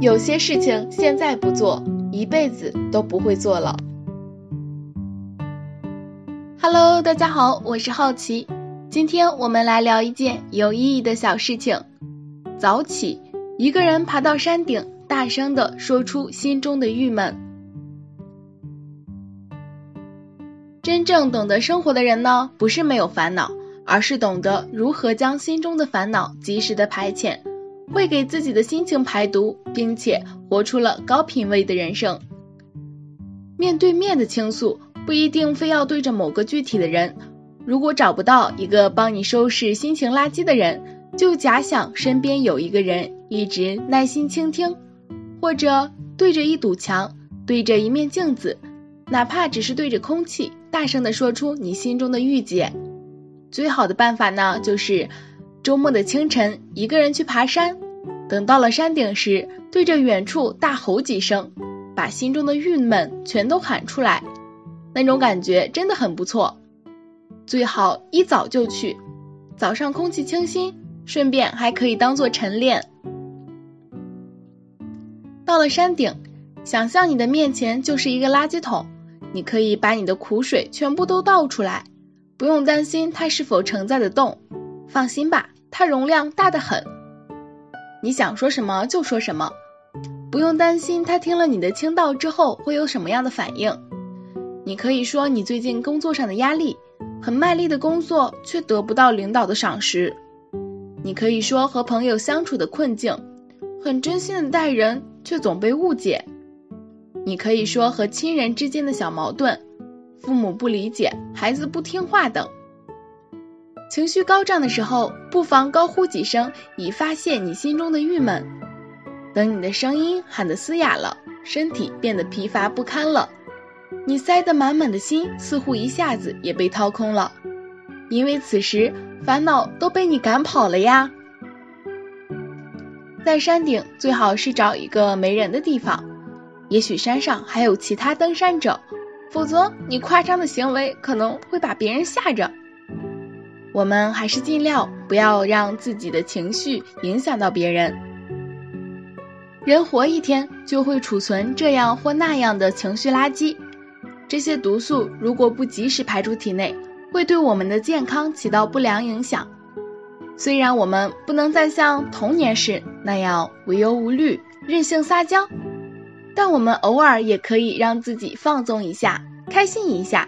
有些事情现在不做，一辈子都不会做了。Hello，大家好，我是好奇，今天我们来聊一件有意义的小事情。早起，一个人爬到山顶，大声的说出心中的郁闷。真正懂得生活的人呢，不是没有烦恼，而是懂得如何将心中的烦恼及时的排遣。会给自己的心情排毒，并且活出了高品位的人生。面对面的倾诉不一定非要对着某个具体的人，如果找不到一个帮你收拾心情垃圾的人，就假想身边有一个人一直耐心倾听，或者对着一堵墙，对着一面镜子，哪怕只是对着空气，大声的说出你心中的郁结。最好的办法呢，就是。周末的清晨，一个人去爬山，等到了山顶时，对着远处大吼几声，把心中的郁闷全都喊出来，那种感觉真的很不错。最好一早就去，早上空气清新，顺便还可以当做晨练。到了山顶，想象你的面前就是一个垃圾桶，你可以把你的苦水全部都倒出来，不用担心它是否承载得动。放心吧，它容量大得很，你想说什么就说什么，不用担心他听了你的倾倒之后会有什么样的反应。你可以说你最近工作上的压力，很卖力的工作却得不到领导的赏识；你可以说和朋友相处的困境，很真心的待人却总被误解；你可以说和亲人之间的小矛盾，父母不理解，孩子不听话等。情绪高涨的时候，不妨高呼几声，以发泄你心中的郁闷。等你的声音喊得嘶哑了，身体变得疲乏不堪了，你塞得满满的心似乎一下子也被掏空了，因为此时烦恼都被你赶跑了呀。在山顶最好是找一个没人的地方，也许山上还有其他登山者，否则你夸张的行为可能会把别人吓着。我们还是尽量不要让自己的情绪影响到别人。人活一天就会储存这样或那样的情绪垃圾，这些毒素如果不及时排出体内，会对我们的健康起到不良影响。虽然我们不能再像童年时那样无忧无虑、任性撒娇，但我们偶尔也可以让自己放纵一下、开心一下，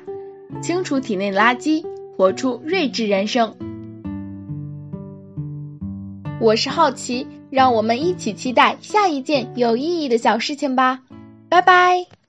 清除体内垃圾。活出睿智人生。我是好奇，让我们一起期待下一件有意义的小事情吧。拜拜。